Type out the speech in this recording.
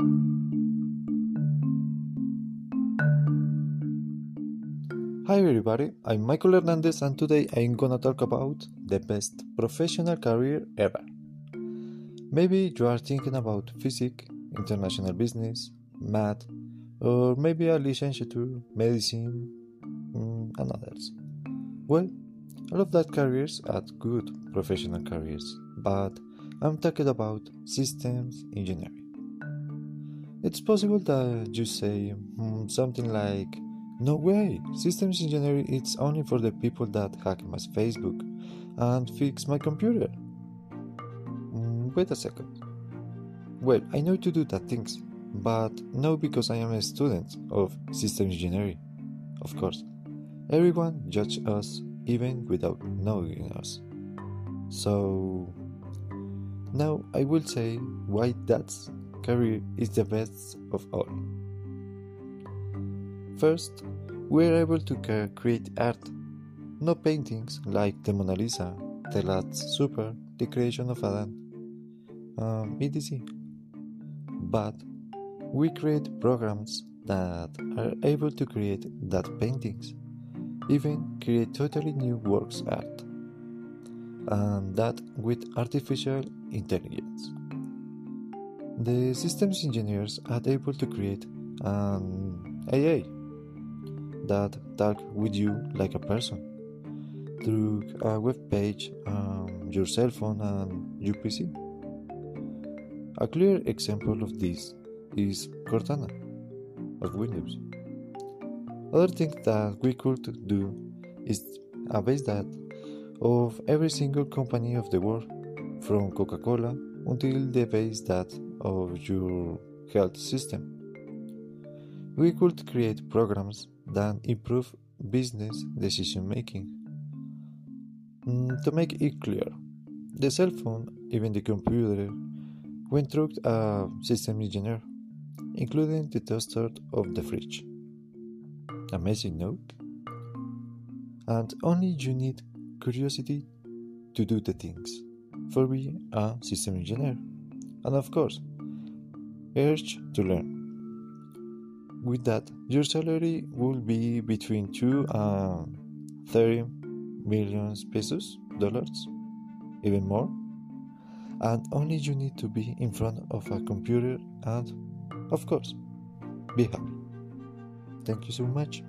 Hi everybody, I'm Michael Hernandez and today I'm gonna talk about the best professional career ever. Maybe you are thinking about physics, international business, math, or maybe a licenciature, medicine, mm, and others. Well, all of that careers are good professional careers, but I'm talking about systems engineering. It's possible that you say mm, something like, no way, systems engineering is only for the people that hack my Facebook and fix my computer. Mm, wait a second. Well, I know to do that things, but not because I am a student of systems engineering. Of course, everyone judge us even without knowing us. So, now I will say why that career is the best of all. First, we are able to create art, not paintings like the Mona Lisa, the Last Supper, the creation of Adam, um, etc. But we create programs that are able to create that paintings, even create totally new works art, and that with artificial intelligence. The systems engineers are able to create an AI that talk with you like a person through a web page, um, your cell phone, and your PC. A clear example of this is Cortana of Windows. Other thing that we could do is a database of every single company of the world, from Coca Cola until the database of your health system. We could create programs that improve business decision making. Mm, to make it clear, the cell phone, even the computer, went through a system engineer, including the toaster of the fridge. Amazing, no? And only you need curiosity to do the things for being a system engineer. And of course, urge to learn. With that, your salary will be between 2 and 30 million pesos, dollars, even more. And only you need to be in front of a computer and, of course, be happy. Thank you so much.